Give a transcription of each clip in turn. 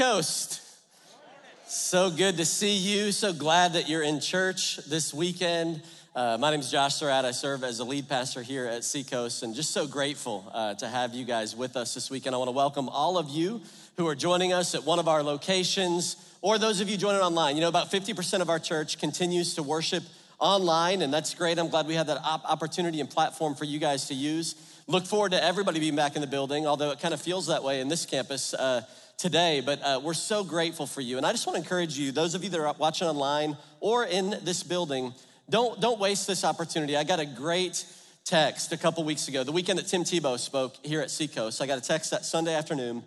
Seacoast. So good to see you. So glad that you're in church this weekend. Uh, my name is Josh Surratt. I serve as a lead pastor here at Seacoast, and just so grateful uh, to have you guys with us this weekend. I want to welcome all of you who are joining us at one of our locations, or those of you joining online. You know, about 50% of our church continues to worship online, and that's great. I'm glad we have that op- opportunity and platform for you guys to use. Look forward to everybody being back in the building, although it kind of feels that way in this campus. Uh, today, but uh, we're so grateful for you. And I just want to encourage you, those of you that are watching online or in this building, don't, don't waste this opportunity. I got a great text a couple weeks ago, the weekend that Tim Tebow spoke here at Seacoast. I got a text that Sunday afternoon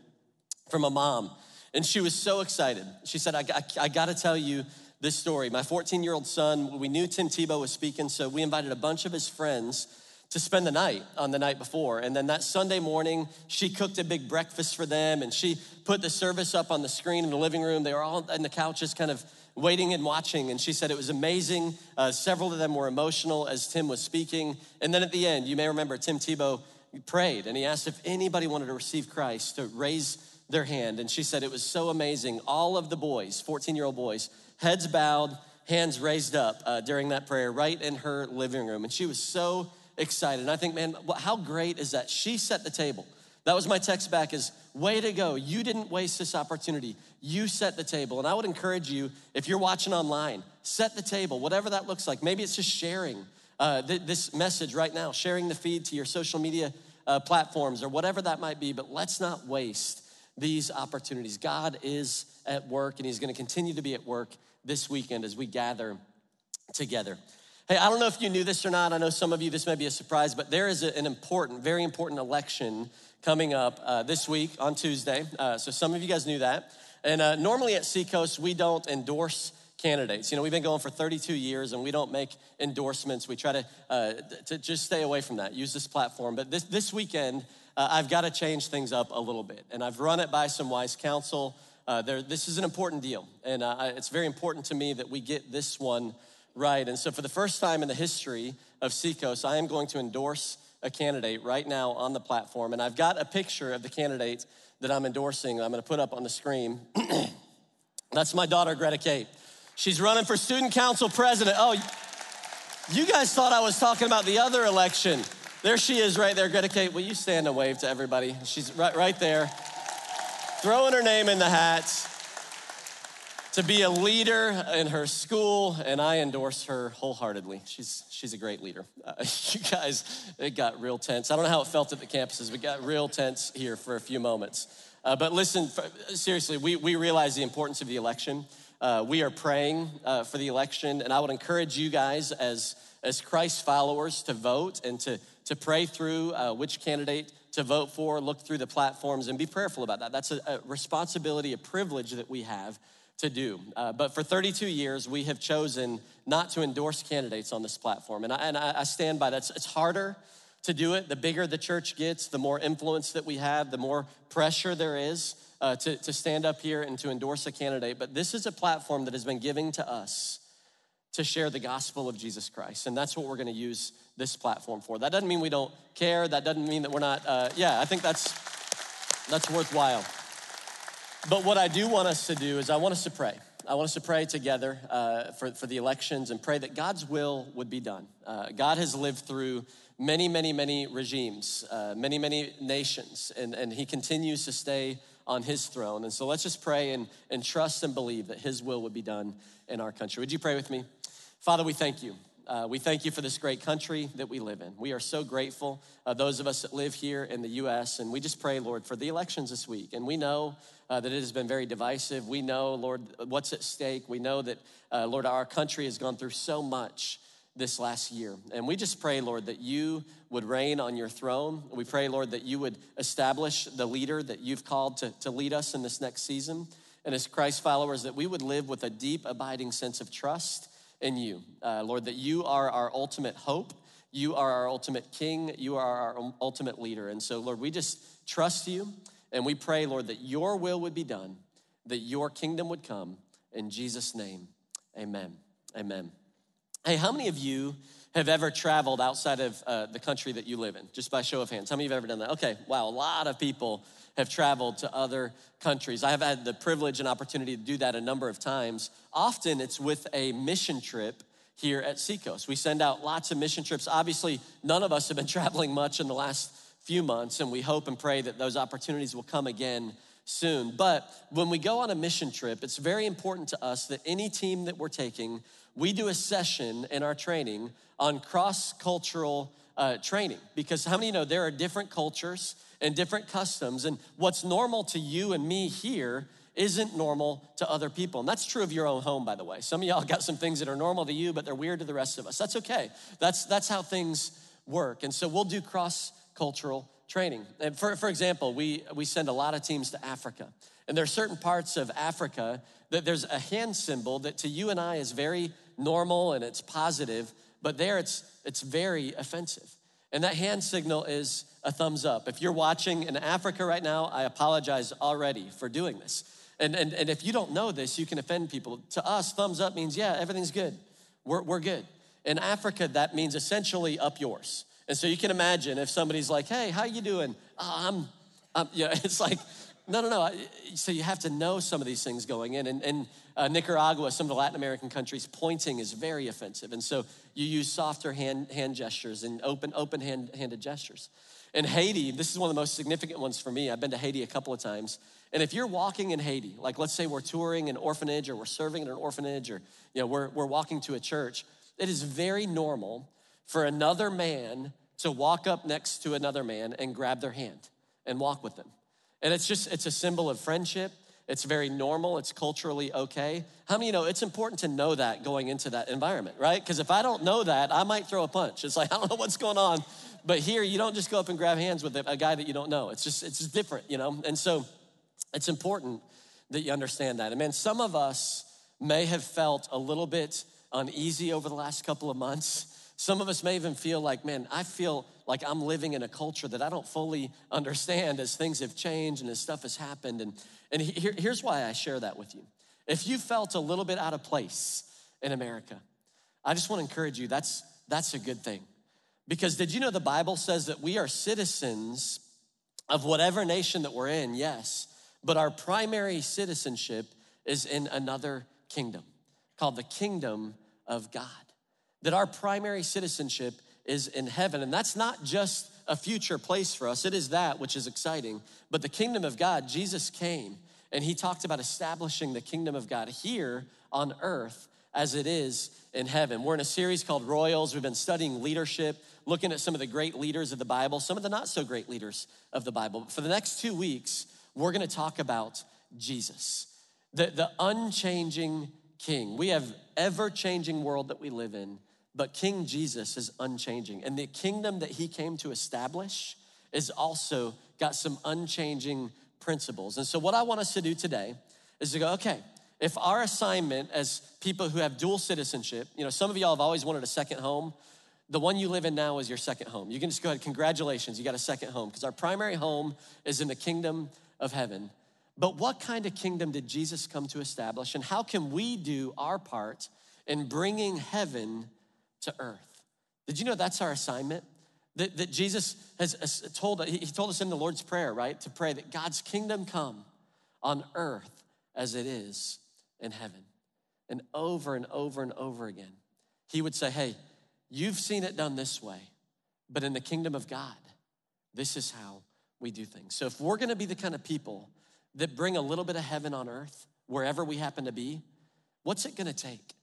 from a mom, and she was so excited. She said, I, I, I got to tell you this story. My 14 year old son, we knew Tim Tebow was speaking, so we invited a bunch of his friends to spend the night on the night before. And then that Sunday morning, she cooked a big breakfast for them and she put the service up on the screen in the living room. They were all on the couches, kind of waiting and watching. And she said it was amazing. Uh, several of them were emotional as Tim was speaking. And then at the end, you may remember Tim Tebow prayed and he asked if anybody wanted to receive Christ to raise their hand. And she said it was so amazing. All of the boys, 14 year old boys, heads bowed, hands raised up uh, during that prayer right in her living room. And she was so excited. And I think, man, how great is that? She set the table. That was my text back is way to go. You didn't waste this opportunity. You set the table. And I would encourage you, if you're watching online, set the table, whatever that looks like. Maybe it's just sharing uh, th- this message right now, sharing the feed to your social media uh, platforms or whatever that might be. But let's not waste these opportunities. God is at work and He's going to continue to be at work this weekend as we gather together. Hey, I don't know if you knew this or not. I know some of you, this may be a surprise, but there is an important, very important election coming up uh, this week on Tuesday. Uh, so some of you guys knew that. And uh, normally at Seacoast, we don't endorse candidates. You know, we've been going for 32 years and we don't make endorsements. We try to, uh, to just stay away from that, use this platform. But this, this weekend, uh, I've got to change things up a little bit. And I've run it by some wise counsel. Uh, there, this is an important deal. And it's very important to me that we get this one right. And so, for the first time in the history of Seacoast, I am going to endorse a candidate right now on the platform. And I've got a picture of the candidate that I'm endorsing I'm going to put up on the screen. That's my daughter, Greta Kate. She's running for student council president. Oh, you guys thought I was talking about the other election. There she is right there. Greta Kate, will you stand and wave to everybody? She's right, right there, throwing her name in the hat to be a leader in her school, and I endorse her wholeheartedly. She's, she's a great leader. Uh, you guys, it got real tense. I don't know how it felt at the campuses, but got real tense here for a few moments. Uh, but listen, seriously, we, we realize the importance of the election. Uh, we are praying uh, for the election, and I would encourage you guys as, as Christ followers to vote and to, to pray through uh, which candidate to vote for, look through the platforms, and be prayerful about that. That's a, a responsibility, a privilege that we have to do. Uh, but for 32 years, we have chosen not to endorse candidates on this platform. And I, and I stand by that. It's harder to do it. The bigger the church gets, the more influence that we have, the more pressure there is uh, to, to stand up here and to endorse a candidate. But this is a platform that has been given to us to share the gospel of Jesus Christ. And that's what we're going to use this platform for. That doesn't mean we don't care. That doesn't mean that we're not, uh, yeah, I think that's, that's worthwhile. But what I do want us to do is I want us to pray. I want us to pray together uh, for, for the elections and pray that God's will would be done. Uh, God has lived through many, many, many regimes, uh, many, many nations, and, and He continues to stay on His throne. And so let's just pray and, and trust and believe that His will would be done in our country. Would you pray with me? Father, we thank you. Uh, we thank you for this great country that we live in. We are so grateful, uh, those of us that live here in the U.S., and we just pray, Lord, for the elections this week. And we know uh, that it has been very divisive. We know, Lord, what's at stake. We know that, uh, Lord, our country has gone through so much this last year. And we just pray, Lord, that you would reign on your throne. We pray, Lord, that you would establish the leader that you've called to, to lead us in this next season. And as Christ followers, that we would live with a deep, abiding sense of trust in you. Uh, Lord, that you are our ultimate hope. You are our ultimate king. You are our ultimate leader. And so, Lord, we just trust you and we pray, Lord, that your will would be done, that your kingdom would come. In Jesus' name, amen. Amen. Hey, how many of you have ever traveled outside of uh, the country that you live in? Just by show of hands. How many of you have ever done that? Okay, wow, a lot of people have traveled to other countries. I have had the privilege and opportunity to do that a number of times. Often it's with a mission trip here at Seacoast. We send out lots of mission trips. Obviously, none of us have been traveling much in the last few months, and we hope and pray that those opportunities will come again soon. But when we go on a mission trip, it's very important to us that any team that we're taking, we do a session in our training on cross cultural uh, training. Because how many know there are different cultures and different customs, and what's normal to you and me here isn't normal to other people. And that's true of your own home, by the way. Some of y'all got some things that are normal to you, but they're weird to the rest of us. That's okay. That's, that's how things work. And so we'll do cross cultural training. And for, for example, we, we send a lot of teams to Africa. And there are certain parts of Africa that there's a hand symbol that to you and I is very normal and it's positive, but there it's, it's very offensive. And that hand signal is a thumbs up. If you're watching in Africa right now, I apologize already for doing this. And, and, and if you don't know this, you can offend people. To us, thumbs up means, yeah, everything's good. We're, we're good. In Africa, that means essentially up yours. And so you can imagine if somebody's like, hey, how you doing? Oh, I'm, I'm, you know, it's like, no, no, no. So you have to know some of these things going in. And, and uh, Nicaragua, some of the Latin American countries, pointing is very offensive. And so you use softer hand, hand gestures and open, open hand, handed gestures. In Haiti, this is one of the most significant ones for me. I've been to Haiti a couple of times. And if you're walking in Haiti, like let's say we're touring an orphanage or we're serving in an orphanage or you know, we're, we're walking to a church, it is very normal for another man to walk up next to another man and grab their hand and walk with them. And it's just, it's a symbol of friendship. It's very normal. It's culturally okay. How many you know it's important to know that going into that environment, right? Because if I don't know that, I might throw a punch. It's like, I don't know what's going on. But here, you don't just go up and grab hands with a guy that you don't know. It's just, it's just different, you know? And so it's important that you understand that. And man, some of us may have felt a little bit uneasy over the last couple of months some of us may even feel like, man, I feel like I'm living in a culture that I don't fully understand as things have changed and as stuff has happened. And, and here, here's why I share that with you. If you felt a little bit out of place in America, I just want to encourage you that's, that's a good thing. Because did you know the Bible says that we are citizens of whatever nation that we're in, yes, but our primary citizenship is in another kingdom called the kingdom of God that our primary citizenship is in heaven. And that's not just a future place for us, it is that which is exciting. But the kingdom of God, Jesus came and he talked about establishing the kingdom of God here on earth as it is in heaven. We're in a series called Royals. We've been studying leadership, looking at some of the great leaders of the Bible, some of the not so great leaders of the Bible. But for the next two weeks, we're gonna talk about Jesus, the, the unchanging king. We have ever changing world that we live in. But King Jesus is unchanging. And the kingdom that he came to establish is also got some unchanging principles. And so, what I want us to do today is to go, okay, if our assignment as people who have dual citizenship, you know, some of y'all have always wanted a second home. The one you live in now is your second home. You can just go ahead, congratulations, you got a second home, because our primary home is in the kingdom of heaven. But what kind of kingdom did Jesus come to establish, and how can we do our part in bringing heaven to earth. Did you know that's our assignment? That, that Jesus has told, he told us in the Lord's Prayer, right? To pray that God's kingdom come on earth as it is in heaven. And over and over and over again, he would say, Hey, you've seen it done this way, but in the kingdom of God, this is how we do things. So if we're gonna be the kind of people that bring a little bit of heaven on earth, wherever we happen to be, what's it gonna take?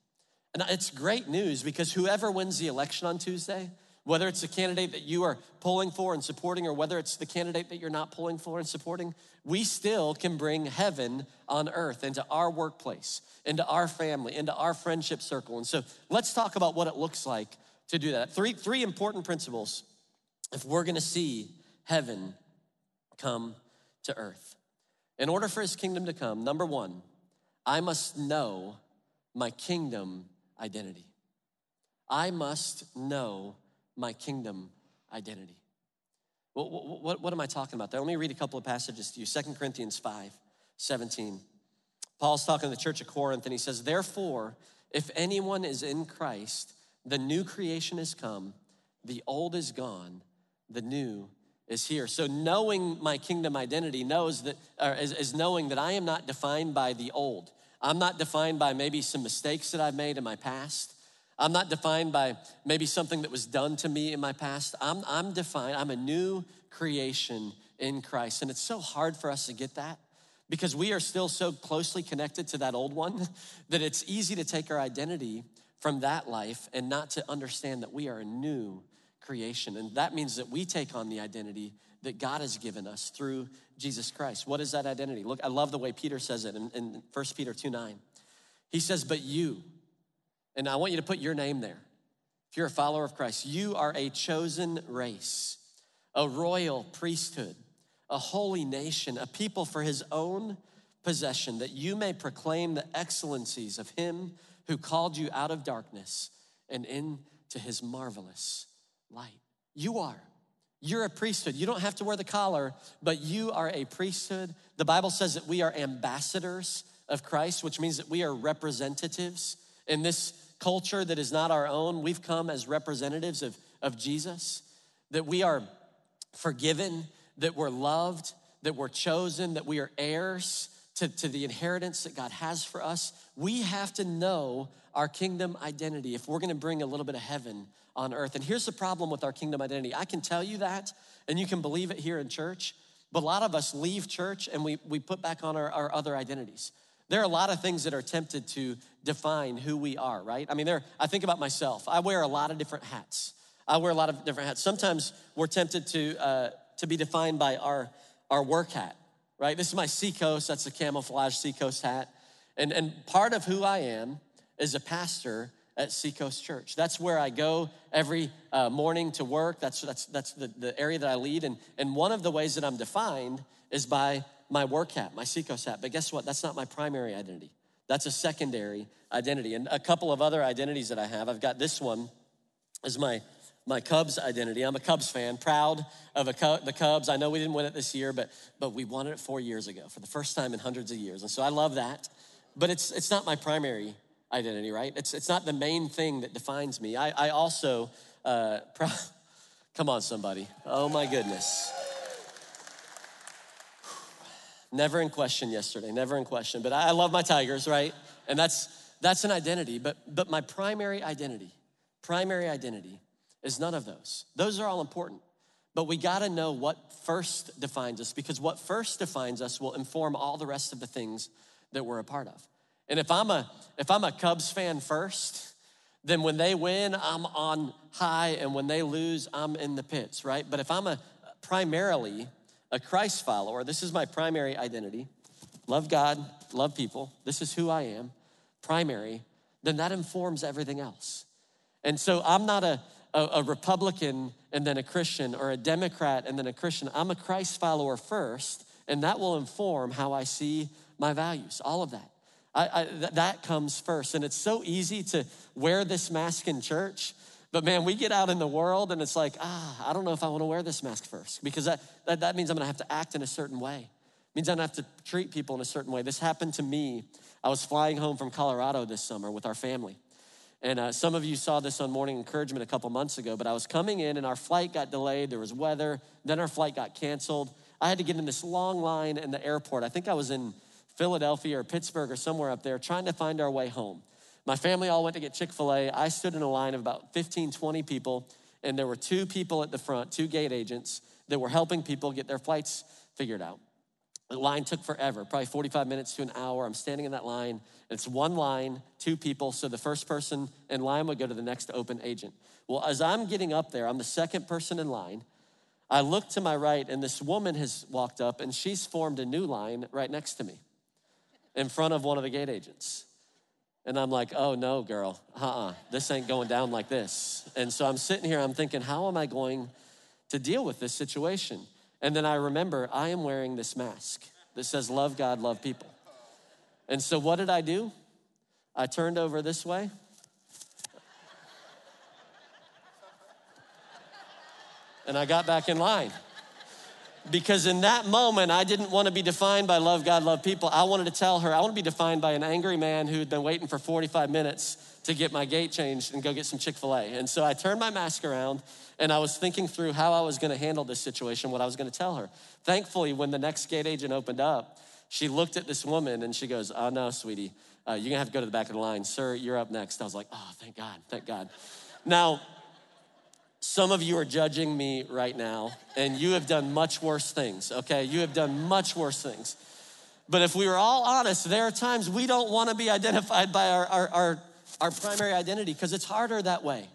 And it's great news because whoever wins the election on Tuesday, whether it's the candidate that you are pulling for and supporting, or whether it's the candidate that you're not pulling for and supporting, we still can bring heaven on earth into our workplace, into our family, into our friendship circle. And so let's talk about what it looks like to do that. Three, three important principles if we're gonna see heaven come to earth. In order for his kingdom to come, number one, I must know my kingdom identity. I must know my kingdom identity. What, what, what, am I talking about there? Let me read a couple of passages to you. Second Corinthians 5 17. Paul's talking to the church of Corinth and he says, Therefore, if anyone is in Christ, The new creation has come, the old is gone, the new is here. So knowing my kingdom identity knows that or is, is knowing that I am not defined by the old. I'm not defined by maybe some mistakes that I've made in my past. I'm not defined by maybe something that was done to me in my past. I'm, I'm defined, I'm a new creation in Christ. And it's so hard for us to get that because we are still so closely connected to that old one that it's easy to take our identity from that life and not to understand that we are a new creation. And that means that we take on the identity that God has given us through Jesus Christ. What is that identity? Look, I love the way Peter says it in, in 1 Peter 2 9. He says, But you, and I want you to put your name there. If you're a follower of Christ, you are a chosen race, a royal priesthood, a holy nation, a people for his own possession, that you may proclaim the excellencies of him who called you out of darkness and into his marvelous light. You are. You're a priesthood. You don't have to wear the collar, but you are a priesthood. The Bible says that we are ambassadors of Christ, which means that we are representatives in this culture that is not our own. We've come as representatives of, of Jesus, that we are forgiven, that we're loved, that we're chosen, that we are heirs to, to the inheritance that God has for us. We have to know our kingdom identity if we're gonna bring a little bit of heaven on earth. And here's the problem with our kingdom identity I can tell you that, and you can believe it here in church, but a lot of us leave church and we, we put back on our, our other identities. There are a lot of things that are tempted to define who we are, right? I mean, there, I think about myself. I wear a lot of different hats. I wear a lot of different hats. Sometimes we're tempted to, uh, to be defined by our, our work hat, right? This is my Seacoast, that's a camouflage Seacoast hat. And, and part of who I am is a pastor at Seacoast Church. That's where I go every uh, morning to work. That's, that's, that's the, the area that I lead. And, and one of the ways that I'm defined is by my work hat, my Seacoast hat. But guess what? That's not my primary identity. That's a secondary identity. And a couple of other identities that I have. I've got this one as my my Cubs identity. I'm a Cubs fan, proud of the Cubs. I know we didn't win it this year, but but we won it four years ago for the first time in hundreds of years, and so I love that. But it's it's not my primary identity, right? It's it's not the main thing that defines me. I I also uh, come on somebody. Oh my goodness. Never in question yesterday, never in question. But I love my Tigers, right? And that's that's an identity. But but my primary identity, primary identity is none of those. Those are all important. But we gotta know what first defines us because what first defines us will inform all the rest of the things that we're a part of. And if I'm a if I'm a Cubs fan first, then when they win, I'm on high, and when they lose, I'm in the pits, right? But if I'm a primarily a Christ follower, this is my primary identity. Love God, love people. This is who I am, primary, then that informs everything else. And so I'm not a a, a Republican and then a Christian, or a Democrat and then a Christian. I'm a Christ follower first, and that will inform how I see my values, all of that. I, I, th- that comes first. And it's so easy to wear this mask in church, but man, we get out in the world and it's like, ah, I don't know if I want to wear this mask first because that, that, that means I'm going to have to act in a certain way. It means I'm going to have to treat people in a certain way. This happened to me. I was flying home from Colorado this summer with our family. And uh, some of you saw this on Morning Encouragement a couple months ago, but I was coming in and our flight got delayed. There was weather. Then our flight got canceled. I had to get in this long line in the airport. I think I was in Philadelphia or Pittsburgh or somewhere up there trying to find our way home. My family all went to get Chick fil A. I stood in a line of about 15, 20 people, and there were two people at the front, two gate agents, that were helping people get their flights figured out. The line took forever, probably 45 minutes to an hour. I'm standing in that line. It's one line, two people. So the first person in line would go to the next open agent. Well, as I'm getting up there, I'm the second person in line. I look to my right, and this woman has walked up, and she's formed a new line right next to me in front of one of the gate agents. And I'm like, oh no, girl, uh uh-uh, uh this ain't going down like this. And so I'm sitting here, I'm thinking, how am I going to deal with this situation? And then I remember I am wearing this mask that says, Love God, love people. And so what did I do? I turned over this way. And I got back in line. Because in that moment, I didn't want to be defined by love God, love people. I wanted to tell her, I want to be defined by an angry man who had been waiting for 45 minutes to get my gate changed and go get some Chick fil A. And so I turned my mask around and I was thinking through how I was going to handle this situation, what I was going to tell her. Thankfully, when the next gate agent opened up, she looked at this woman and she goes, Oh, no, sweetie, uh, you're going to have to go to the back of the line. Sir, you're up next. I was like, Oh, thank God, thank God. Now, some of you are judging me right now, and you have done much worse things, okay? You have done much worse things. But if we were all honest, there are times we don't want to be identified by our, our, our, our primary identity because it's harder that way.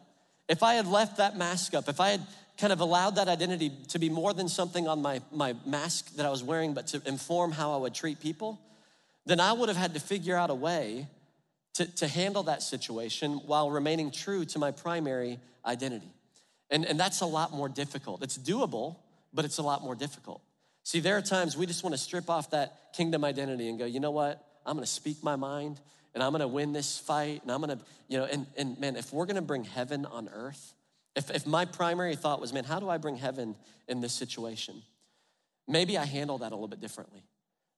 If I had left that mask up, if I had kind of allowed that identity to be more than something on my, my mask that I was wearing, but to inform how I would treat people, then I would have had to figure out a way to, to handle that situation while remaining true to my primary identity. And, and that's a lot more difficult. It's doable, but it's a lot more difficult. See, there are times we just want to strip off that kingdom identity and go, you know what? I'm going to speak my mind and I'm going to win this fight. And I'm going to, you know, and, and man, if we're going to bring heaven on earth, if, if my primary thought was, man, how do I bring heaven in this situation? Maybe I handle that a little bit differently.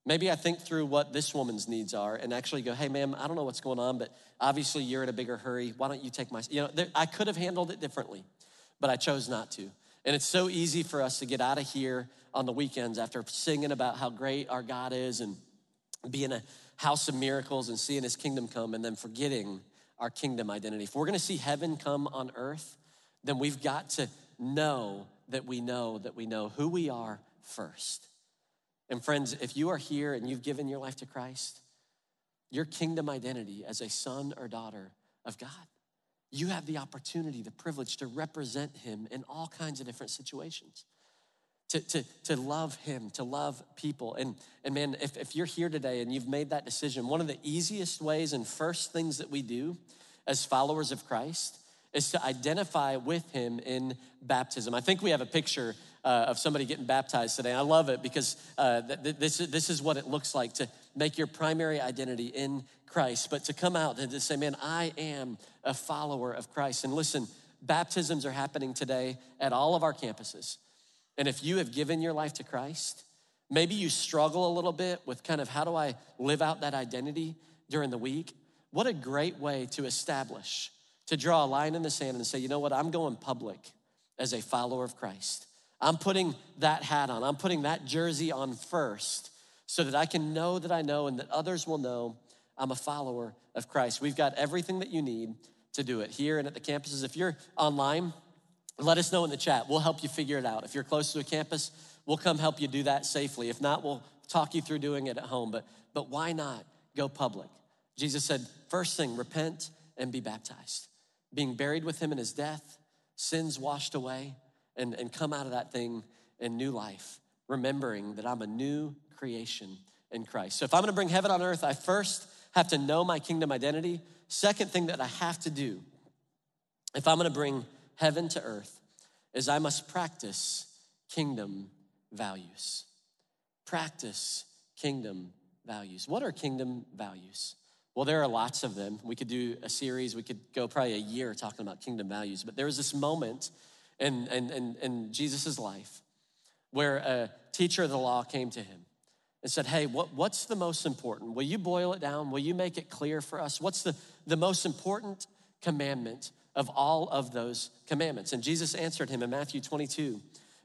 Maybe I think through what this woman's needs are and actually go, hey, ma'am, I don't know what's going on, but obviously you're in a bigger hurry. Why don't you take my, you know, there, I could have handled it differently but I chose not to. And it's so easy for us to get out of here on the weekends after singing about how great our God is and being a house of miracles and seeing his kingdom come and then forgetting our kingdom identity. If we're gonna see heaven come on earth, then we've got to know that we know that we know who we are first. And friends, if you are here and you've given your life to Christ, your kingdom identity as a son or daughter of God you have the opportunity, the privilege to represent him in all kinds of different situations. To, to, to love him, to love people. And, and man, if, if you're here today and you've made that decision, one of the easiest ways and first things that we do as followers of Christ is to identify with him in baptism. I think we have a picture uh, of somebody getting baptized today. I love it because uh, th- th- this, this is what it looks like to make your primary identity in Christ, but to come out and to say, man, I am a follower of Christ. And listen, baptisms are happening today at all of our campuses. And if you have given your life to Christ, maybe you struggle a little bit with kind of how do I live out that identity during the week? What a great way to establish, to draw a line in the sand and say, you know what, I'm going public as a follower of Christ. I'm putting that hat on, I'm putting that jersey on first so that I can know that I know and that others will know I'm a follower of Christ. We've got everything that you need to do it here and at the campuses. If you're online, let us know in the chat. We'll help you figure it out. If you're close to a campus, we'll come help you do that safely. If not, we'll talk you through doing it at home. But, but why not go public? Jesus said, first thing, repent and be baptized. Being buried with him in his death, sins washed away, and, and come out of that thing in new life, remembering that I'm a new creation in Christ. So if I'm gonna bring heaven on earth, I first have to know my kingdom identity. Second thing that I have to do, if I'm gonna bring heaven to earth, is I must practice kingdom values. Practice kingdom values. What are kingdom values? Well, there are lots of them. We could do a series, we could go probably a year talking about kingdom values, but there was this moment in, in, in, in Jesus' life where a teacher of the law came to him and said, Hey, what, what's the most important? Will you boil it down? Will you make it clear for us? What's the, the most important commandment of all of those commandments? And Jesus answered him in Matthew 22,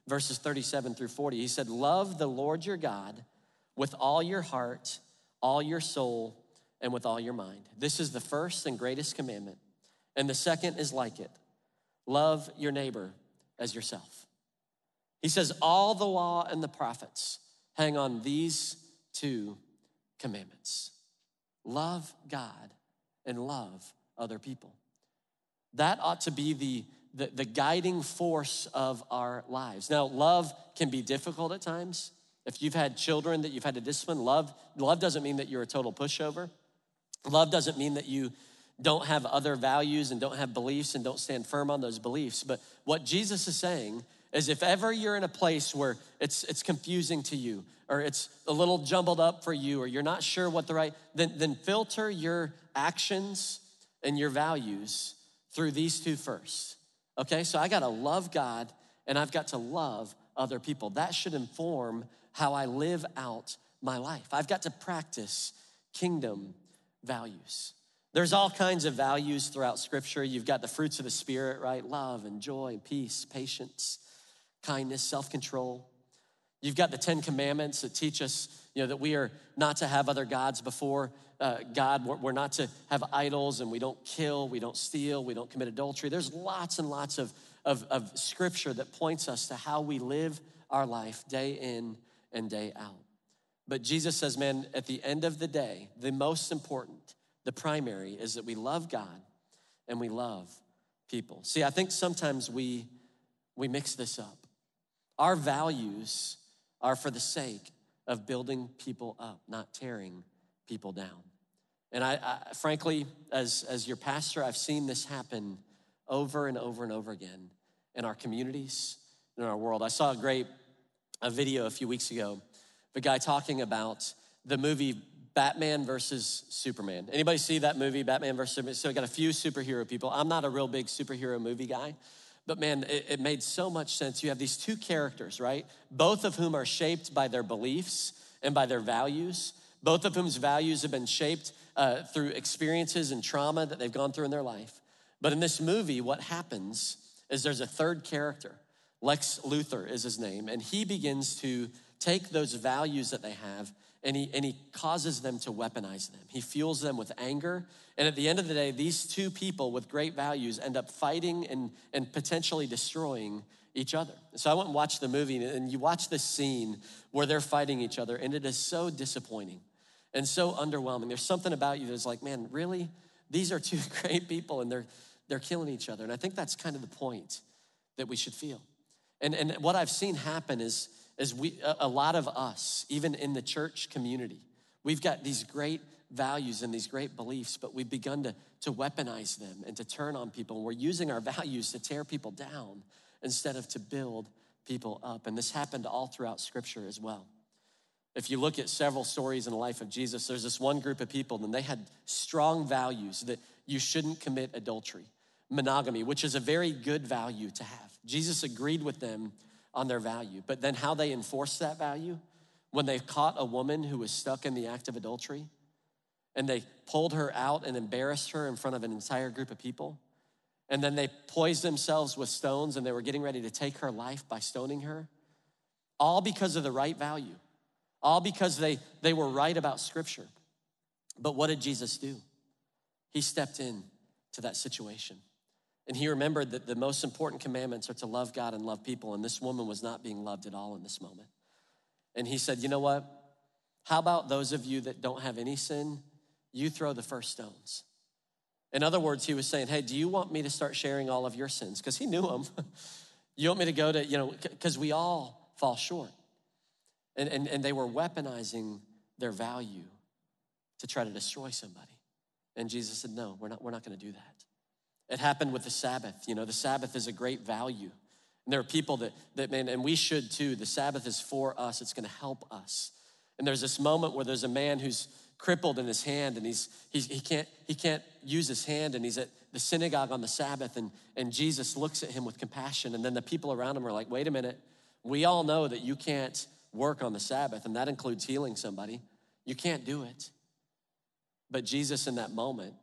verses 37 through 40. He said, Love the Lord your God with all your heart, all your soul, and with all your mind. This is the first and greatest commandment. And the second is like it love your neighbor as yourself. He says, All the law and the prophets hang on these two commandments love God and love other people. That ought to be the, the, the, guiding force of our lives. Now, love can be difficult at times. If you've had children that you've had to discipline, love, love doesn't mean that you're a total pushover. Love doesn't mean that you don't have other values and don't have beliefs and don't stand firm on those beliefs. But what Jesus is saying is if ever you're in a place where it's, it's confusing to you or it's a little jumbled up for you or you're not sure what the right, then, then filter your actions and your values through these two first. Okay, so I gotta love God and I've got to love other people. That should inform how I live out my life. I've got to practice kingdom values. There's all kinds of values throughout scripture. You've got the fruits of the spirit, right? Love and joy and peace, patience, kindness, self-control. You've got the 10 commandments that teach us, you know, that we are not to have other gods before uh, God. We're, we're not to have idols and we don't kill, we don't steal, we don't commit adultery. There's lots and lots of, of, of scripture that points us to how we live our life day in and day out. But Jesus says, man, at the end of the day, the most important, the primary, is that we love God and we love people. See, I think sometimes we, we mix this up. Our values are for the sake of building people up, not tearing people down. And I, I frankly, as, as your pastor, I've seen this happen over and over and over again in our communities, in our world. I saw a great a video a few weeks ago the guy talking about the movie Batman versus Superman. Anybody see that movie, Batman versus Superman? So I got a few superhero people. I'm not a real big superhero movie guy, but man, it, it made so much sense. You have these two characters, right? Both of whom are shaped by their beliefs and by their values, both of whom's values have been shaped uh, through experiences and trauma that they've gone through in their life. But in this movie, what happens is there's a third character. Lex Luthor is his name, and he begins to take those values that they have and he, and he causes them to weaponize them. He fuels them with anger. And at the end of the day, these two people with great values end up fighting and, and potentially destroying each other. So I went and watched the movie, and you watch this scene where they're fighting each other, and it is so disappointing and so underwhelming. There's something about you that's like, man, really? These are two great people, and they're, they're killing each other. And I think that's kind of the point that we should feel. And, and what I've seen happen is, is we, a lot of us, even in the church community, we've got these great values and these great beliefs, but we've begun to, to weaponize them and to turn on people. And we're using our values to tear people down instead of to build people up. And this happened all throughout scripture as well. If you look at several stories in the life of Jesus, there's this one group of people, and they had strong values that you shouldn't commit adultery, monogamy, which is a very good value to have. Jesus agreed with them on their value. But then how they enforced that value, when they caught a woman who was stuck in the act of adultery and they pulled her out and embarrassed her in front of an entire group of people, and then they poised themselves with stones and they were getting ready to take her life by stoning her, all because of the right value, all because they, they were right about scripture. But what did Jesus do? He stepped in to that situation. And he remembered that the most important commandments are to love God and love people. And this woman was not being loved at all in this moment. And he said, You know what? How about those of you that don't have any sin? You throw the first stones. In other words, he was saying, Hey, do you want me to start sharing all of your sins? Because he knew them. you want me to go to, you know, because we all fall short. And, and, and they were weaponizing their value to try to destroy somebody. And Jesus said, No, we're not, we're not going to do that. It happened with the Sabbath. You know, the Sabbath is a great value. And there are people that, that man, and we should too. The Sabbath is for us, it's gonna help us. And there's this moment where there's a man who's crippled in his hand and he's, he's, he, can't, he can't use his hand and he's at the synagogue on the Sabbath and, and Jesus looks at him with compassion. And then the people around him are like, wait a minute, we all know that you can't work on the Sabbath, and that includes healing somebody. You can't do it. But Jesus, in that moment,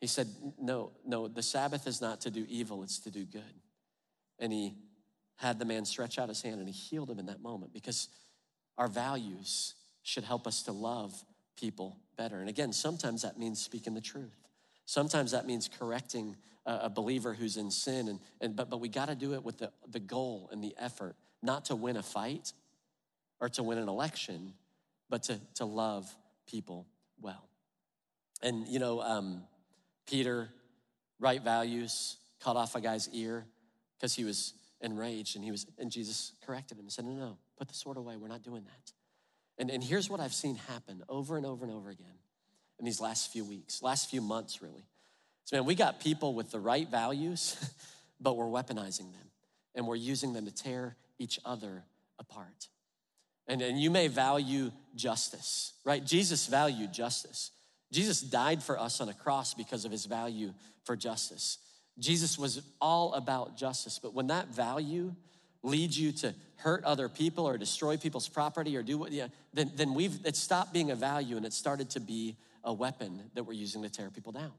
he said, No, no, the Sabbath is not to do evil, it's to do good. And he had the man stretch out his hand and he healed him in that moment because our values should help us to love people better. And again, sometimes that means speaking the truth. Sometimes that means correcting a, believer who's in sin. And, and, but, but we got to do it with the, the goal and the effort, not to win a fight or to win an election, but to, to love people well. And, you know, um, Peter, right values, cut off a guy's ear because he was enraged and he was and Jesus corrected him and said, No, no, put the sword away. We're not doing that. And, and here's what I've seen happen over and over and over again in these last few weeks, last few months, really. So, man, we got people with the right values, but we're weaponizing them and we're using them to tear each other apart. And, and you may value justice, right? Jesus valued justice. Jesus died for us on a cross because of his value for justice. Jesus was all about justice, but when that value leads you to hurt other people or destroy people's property or do what, yeah, then, then we've, it stopped being a value and it started to be a weapon that we're using to tear people down.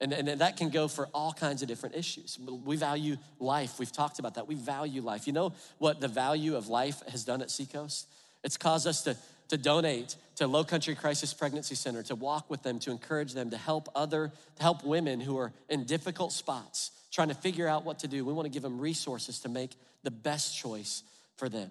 And, and that can go for all kinds of different issues. We value life. We've talked about that. We value life. You know what the value of life has done at Seacoast? It's caused us to, to donate to Low Country Crisis Pregnancy Center, to walk with them, to encourage them, to help other, to help women who are in difficult spots, trying to figure out what to do. We want to give them resources to make the best choice for them.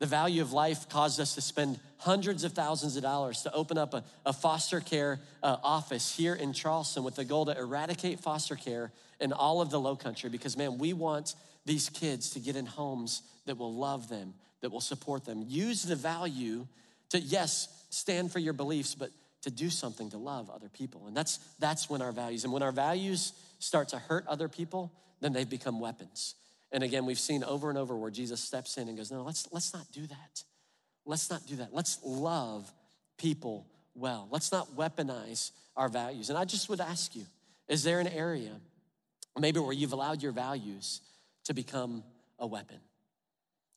The value of life caused us to spend hundreds of thousands of dollars to open up a, a foster care uh, office here in Charleston with the goal to eradicate foster care in all of the low country because, man, we want these kids to get in homes that will love them, that will support them. Use the value to, yes, stand for your beliefs, but to do something to love other people. And that's, that's when our values, and when our values start to hurt other people, then they've become weapons. And again, we've seen over and over where Jesus steps in and goes, No, let's, let's not do that. Let's not do that. Let's love people well. Let's not weaponize our values. And I just would ask you is there an area, maybe where you've allowed your values to become a weapon?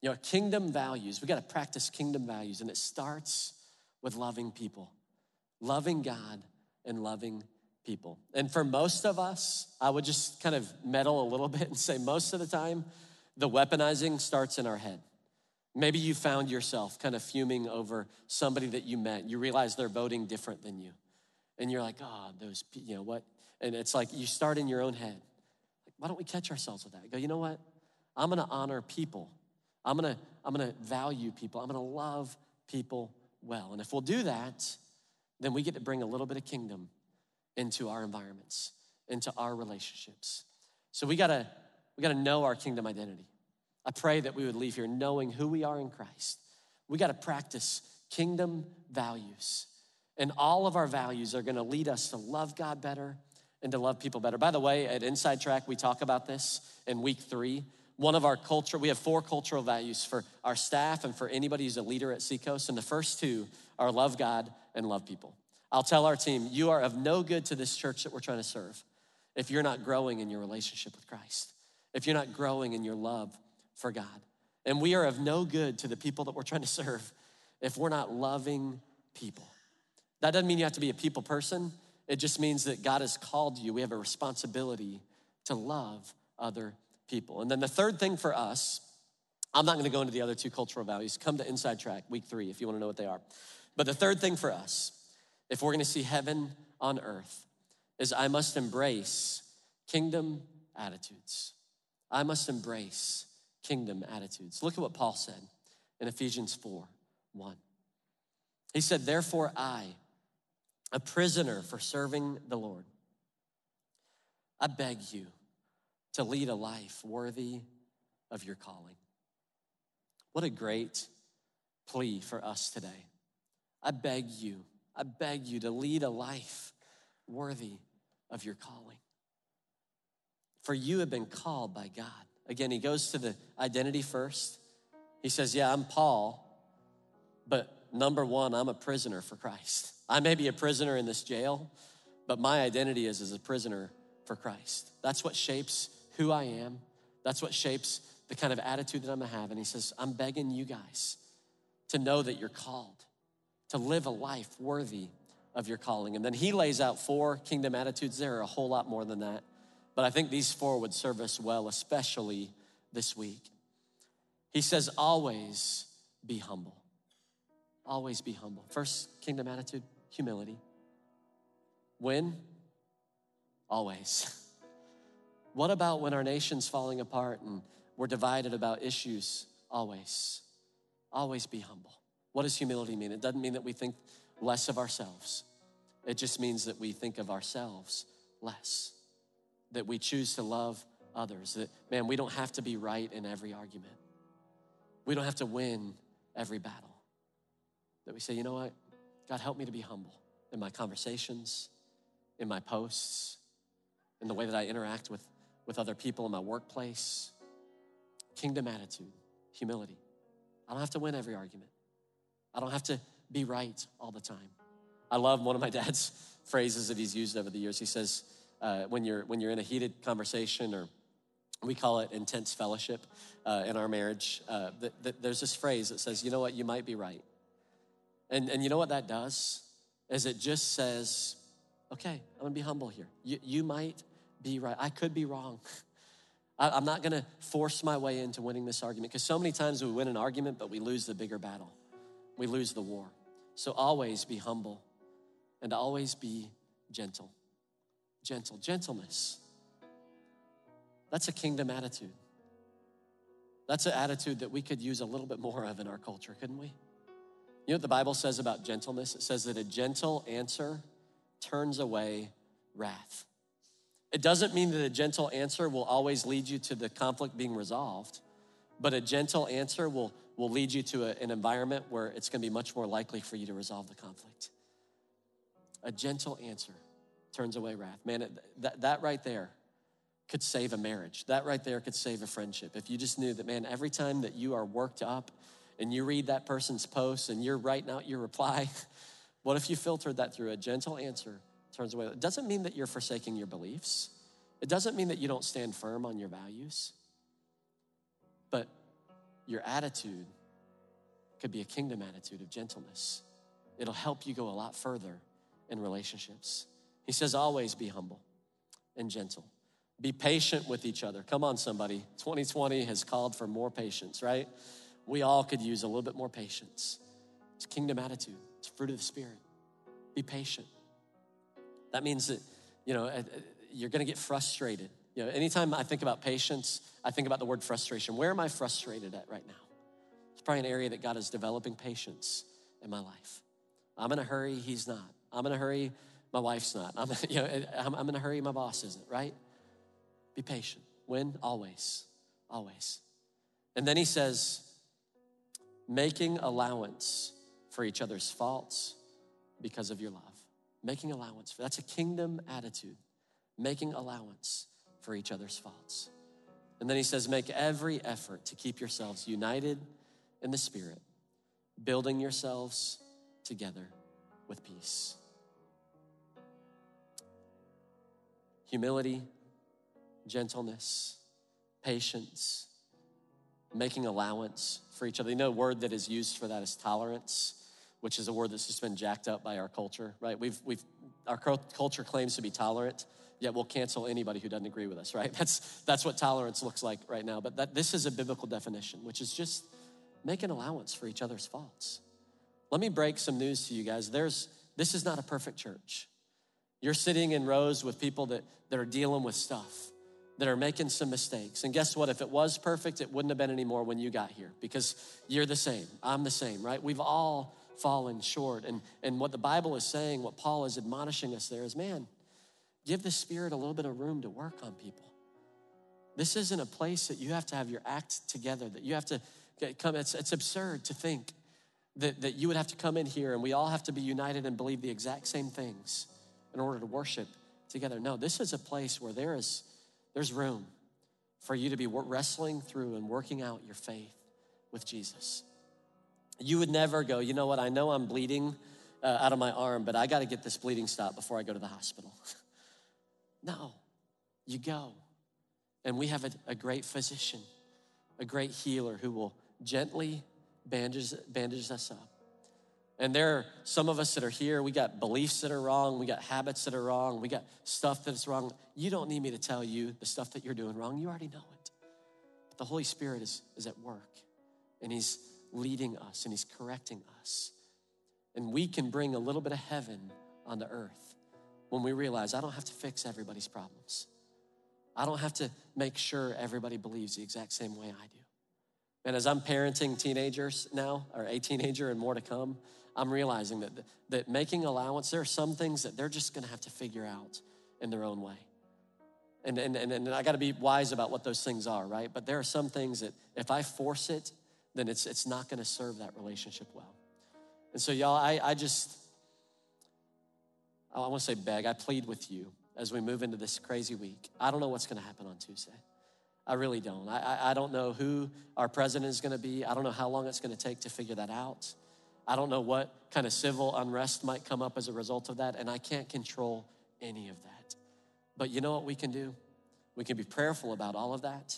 You know, kingdom values, we got to practice kingdom values, and it starts with loving people, loving God and loving people. And for most of us, I would just kind of meddle a little bit and say most of the time, the weaponizing starts in our head. Maybe you found yourself kind of fuming over somebody that you met. You realize they're voting different than you. And you're like, oh, those, you know what? And it's like you start in your own head. Why don't we catch ourselves with that? Go, you know what? I'm gonna honor people. I'm gonna, I'm gonna value people. I'm gonna love people well. And if we'll do that, then we get to bring a little bit of kingdom into our environments, into our relationships. So we gotta, we gotta know our kingdom identity. I pray that we would leave here knowing who we are in Christ. We gotta practice kingdom values. And all of our values are gonna lead us to love God better and to love people better. By the way, at Inside Track, we talk about this in week three. One of our culture, we have four cultural values for our staff and for anybody who's a leader at Seacoast. And the first two are love God and love people. I'll tell our team, you are of no good to this church that we're trying to serve if you're not growing in your relationship with Christ, if you're not growing in your love for God. And we are of no good to the people that we're trying to serve if we're not loving people. That doesn't mean you have to be a people person. It just means that God has called you. We have a responsibility to love other people. And then the third thing for us, I'm not gonna go into the other two cultural values. Come to Inside Track, week three, if you wanna know what they are. But the third thing for us if we're gonna see heaven on earth, is I must embrace kingdom attitudes. I must embrace kingdom attitudes. Look at what Paul said in Ephesians 4 1. He said, Therefore, I, a prisoner for serving the Lord, I beg you to lead a life worthy of your calling. What a great plea for us today. I beg you I beg you to lead a life worthy of your calling. For you have been called by God. Again, he goes to the identity first. He says, Yeah, I'm Paul, but number one, I'm a prisoner for Christ. I may be a prisoner in this jail, but my identity is as a prisoner for Christ. That's what shapes who I am. That's what shapes the kind of attitude that I'm gonna have. And he says, I'm begging you guys to know that you're called to live a life worthy of your calling. And then he lays out four kingdom attitudes. There are a whole lot more than that. But I think these four would serve us well, especially this week. He says, always be humble. Always be humble. First kingdom attitude, humility. When? Always. What about when our nation's falling apart and we're divided about issues? Always. Always be humble. What does humility mean? It doesn't mean that we think less of ourselves. It just means that we think of ourselves less. That we choose to love others. That, man, we don't have to be right in every argument. We don't have to win every battle. That we say, you know what? God, help me to be humble in my conversations, in my posts, in the way that I interact with, with other people in my workplace. Kingdom attitude, humility. I don't have to win every argument. I don't have to be right all the time. I love one of my dad's phrases that he's used over the years. He says, uh, when, you're, when you're in a heated conversation or We call it intense fellowship uh, in our marriage. Uh, th- th- there's this phrase that says, you know what, you might be right. And, and you know what that does? Is it just says, okay, I'm gonna be humble here. You, you might be right. I could be wrong. I, am not gonna force my way into winning this argument because so many times we win an argument, but we lose the bigger battle. We lose the war. So always be humble and always be gentle. Gentle, gentleness. That's a kingdom attitude. That's an attitude that we could use a little bit more of in our culture, couldn't we? You know what the Bible says about gentleness? It says that a gentle answer turns away wrath. It doesn't mean that a gentle answer will always lead you to the conflict being resolved, but a gentle answer will, will lead you to a, an environment where it's gonna be much more likely for you to resolve the conflict. A gentle answer turns away wrath. Man, that, that right there could save a marriage. That right there could save a friendship. If you just knew that, man, every time that you are worked up and you read that person's post and you're writing out your reply, what if you filtered that through a gentle answer turns away? It doesn't mean that you're forsaking your beliefs. It doesn't mean that you don't stand firm on your values. But your attitude could be a kingdom attitude of gentleness. It'll help you go a lot further in relationships. He says, always be humble and gentle. Be patient with each other. Come on, somebody. 2020 has called for more patience, right? We all could use a little bit more patience. It's kingdom attitude, it's fruit of the Spirit. Be patient. That means that, you know, uh, uh, you're gonna get frustrated. You know, anytime I think about patience, I think about the word frustration. Where am I frustrated at right now? It's probably an area that God is developing patience in my life. I'm in a hurry, He's not. I'm in a hurry, my wife's not. I'm, you know, uh, I'm, I'm in a hurry, my boss isn't, right? Be patient. When? Always. Always. And then he says, making allowance for each other's faults because of your love. Making allowance for that's a kingdom attitude. Making allowance for each other's faults. And then he says, make every effort to keep yourselves united in the Spirit, building yourselves together with peace. Humility, gentleness, patience, making allowance for each other. You know, a word that is used for that is tolerance, which is a word that's just been jacked up by our culture, right? We've, we've, our culture claims to be tolerant, yet we'll cancel anybody who doesn't agree with us, right? That's, that's what tolerance looks like right now. But that, this is a biblical definition, which is just make an allowance for each other's faults. Let me break some news to you guys. There's, this is not a perfect church. You're sitting in rows with people that, that are dealing with stuff that are making some mistakes. And guess what? If it was perfect, it wouldn't have been anymore when you got here because you're the same. I'm the same, right? We've all fallen short. And, and what the Bible is saying, what Paul is admonishing us there is man, give the Spirit a little bit of room to work on people. This isn't a place that you have to have your act together, that you have to come. It's, it's absurd to think that, that you would have to come in here and we all have to be united and believe the exact same things in order to worship together. No, this is a place where there is there's room for you to be wrestling through and working out your faith with Jesus. You would never go, you know what, I know I'm bleeding uh, out of my arm, but I got to get this bleeding stopped before I go to the hospital. no, you go. And we have a, a, great physician, a great healer who will gently bandage, bandage us up and there are some of us that are here, we got beliefs that are wrong, we got habits that are wrong, we got stuff that's wrong. You don't need me to tell you the stuff that you're doing wrong, you already know it. But the Holy Spirit is, is at work, and He's leading us, and He's correcting us. And we can bring a little bit of heaven on the earth when we realize I don't have to fix everybody's problems. I don't have to make sure everybody believes the exact same way I do. And as I'm parenting teenagers now, or a teenager and more to come, I'm realizing that, that making allowance, there are some things that they're just gonna have to figure out in their own way. And, and, and, and I gotta be wise about what those things are, right? But there are some things that if I force it, then it's, it's not gonna serve that relationship well. And so, y'all, I, I just, I wanna say beg, I plead with you as we move into this crazy week. I don't know what's gonna happen on Tuesday. I really don't. I, I, don't know who our president is gonna be. I don't know how long it's gonna take to figure that out. I don't know what kind of civil unrest might come up as a result of that, and I can't control any of that. But you know what we can do? We can be prayerful about all of that,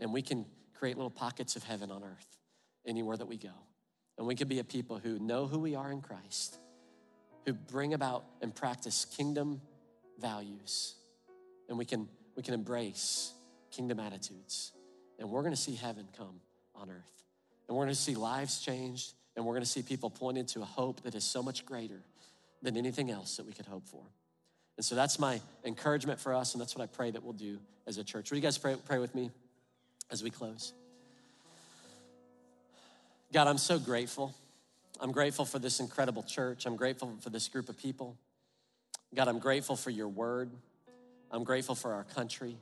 and we can create little pockets of heaven on earth anywhere that we go. And we can be a people who know who we are in Christ, who bring about and practice kingdom values. And we can, we can embrace kingdom attitudes. And we're gonna see heaven come on earth. And we're gonna see lives changed, and we're gonna see people pointed to a hope that is so much greater than anything else that we could hope for. And so that's my encouragement for us, and that's what I pray that we'll do as a church. Will you guys pray, pray with me as we close? God, I'm so grateful. I'm grateful for this incredible church. I'm grateful for this group of people. God, I'm grateful for your word. I'm grateful for our country.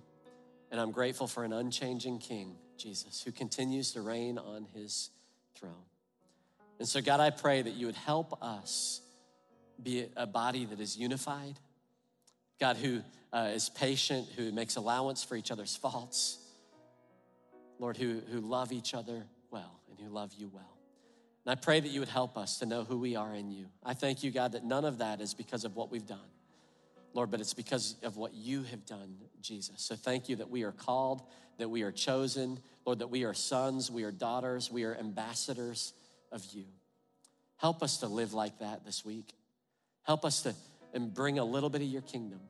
And I'm grateful for an unchanging King, Jesus, who continues to reign on his throne. And so, God, I pray that you would help us be a body that is unified. God, who uh, is patient, who makes allowance for each other's faults. Lord, who, who love each other well and who love you well. And I pray that you would help us to know who we are in you. I thank you, God, that none of that is because of what we've done, Lord, but it's because of what you have done, Jesus. So thank you that we are called, that we are chosen, Lord, that we are sons, we are daughters, we are ambassadors of you. Help us to live like that this week. Help us to and bring a little bit of your kingdom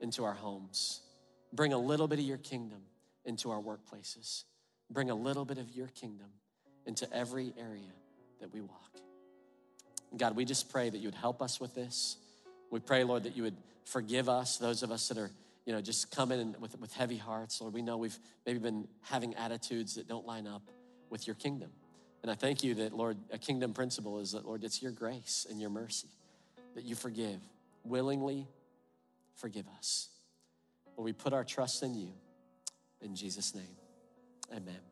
into our homes. Bring a little bit of your kingdom into our workplaces. Bring a little bit of your kingdom into every area that we walk. God, we just pray that you would help us with this. We pray, Lord, that you would forgive us, those of us that are, you know, just coming with, with heavy hearts. Lord, we know we've maybe been having attitudes that don't line up with your kingdom. And I thank you that, Lord, a kingdom principle is that, Lord, it's your grace and your mercy that you forgive, willingly forgive us. Lord, we put our trust in you. In Jesus' name, amen.